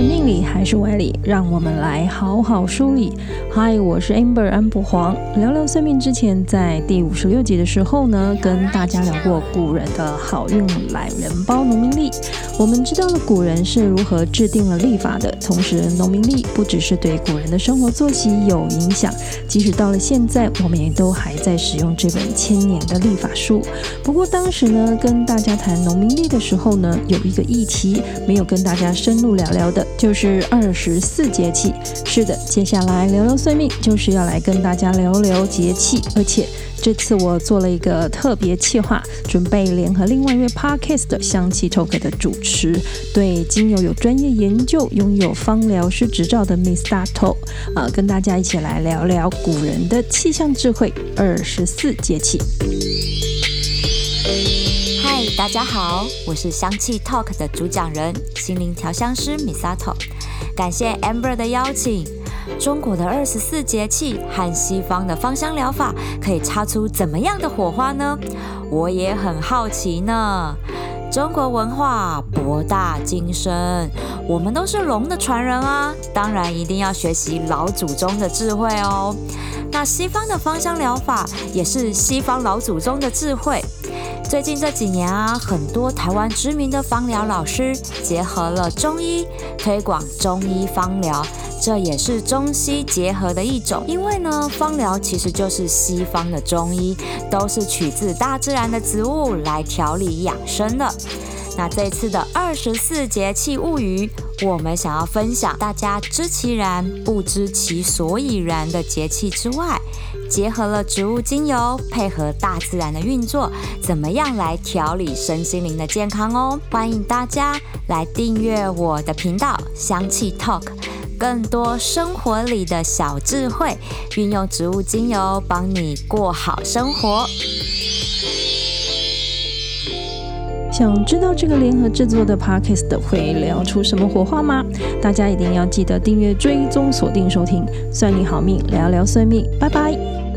命理还是歪理？让我们来好好梳理。嗨，我是 Amber 安博黄。聊聊算命之前，在第五十六集的时候呢，跟大家聊过古人的好运懒人包农民历。我们知道了古人是如何制定了历法的，同时农民历不只是对古人的生活作息有影响，即使到了现在，我们也都还在使用这本千年的历法书。不过当时呢，跟大家谈农民历的时候呢，有一个议题没有跟大家深入聊聊的，就是是二十四节气。是的，接下来聊聊算命，就是要来跟大家聊聊节气，而且这次我做了一个特别企划，准备联合另外一位 Podcast 的香气 Talk 的主持，对精油有专业研究、拥有芳疗师执照的 Misato 啊，跟大家一起来聊聊古人的气象智慧，二十四节气。大家好，我是香气 Talk 的主讲人，心灵调香师 Misato。感谢 Amber 的邀请。中国的二十四节气和西方的芳香疗法可以擦出怎么样的火花呢？我也很好奇呢。中国文化博大精深，我们都是龙的传人啊，当然一定要学习老祖宗的智慧哦。那西方的芳香疗法也是西方老祖宗的智慧。最近这几年啊，很多台湾知名的芳疗老师结合了中医，推广中医芳疗，这也是中西结合的一种。因为呢，芳疗其实就是西方的中医，都是取自大自然的植物来调理养生的。那这次的二十四节气物语，我们想要分享大家知其然不知其所以然的节气之外，结合了植物精油，配合大自然的运作，怎么样来调理身心灵的健康哦？欢迎大家来订阅我的频道香气 Talk，更多生活里的小智慧，运用植物精油帮你过好生活。想知道这个联合制作的 Podcast 会聊出什么火花吗？大家一定要记得订阅、追踪、锁定收听，算你好命，聊聊算命，拜拜。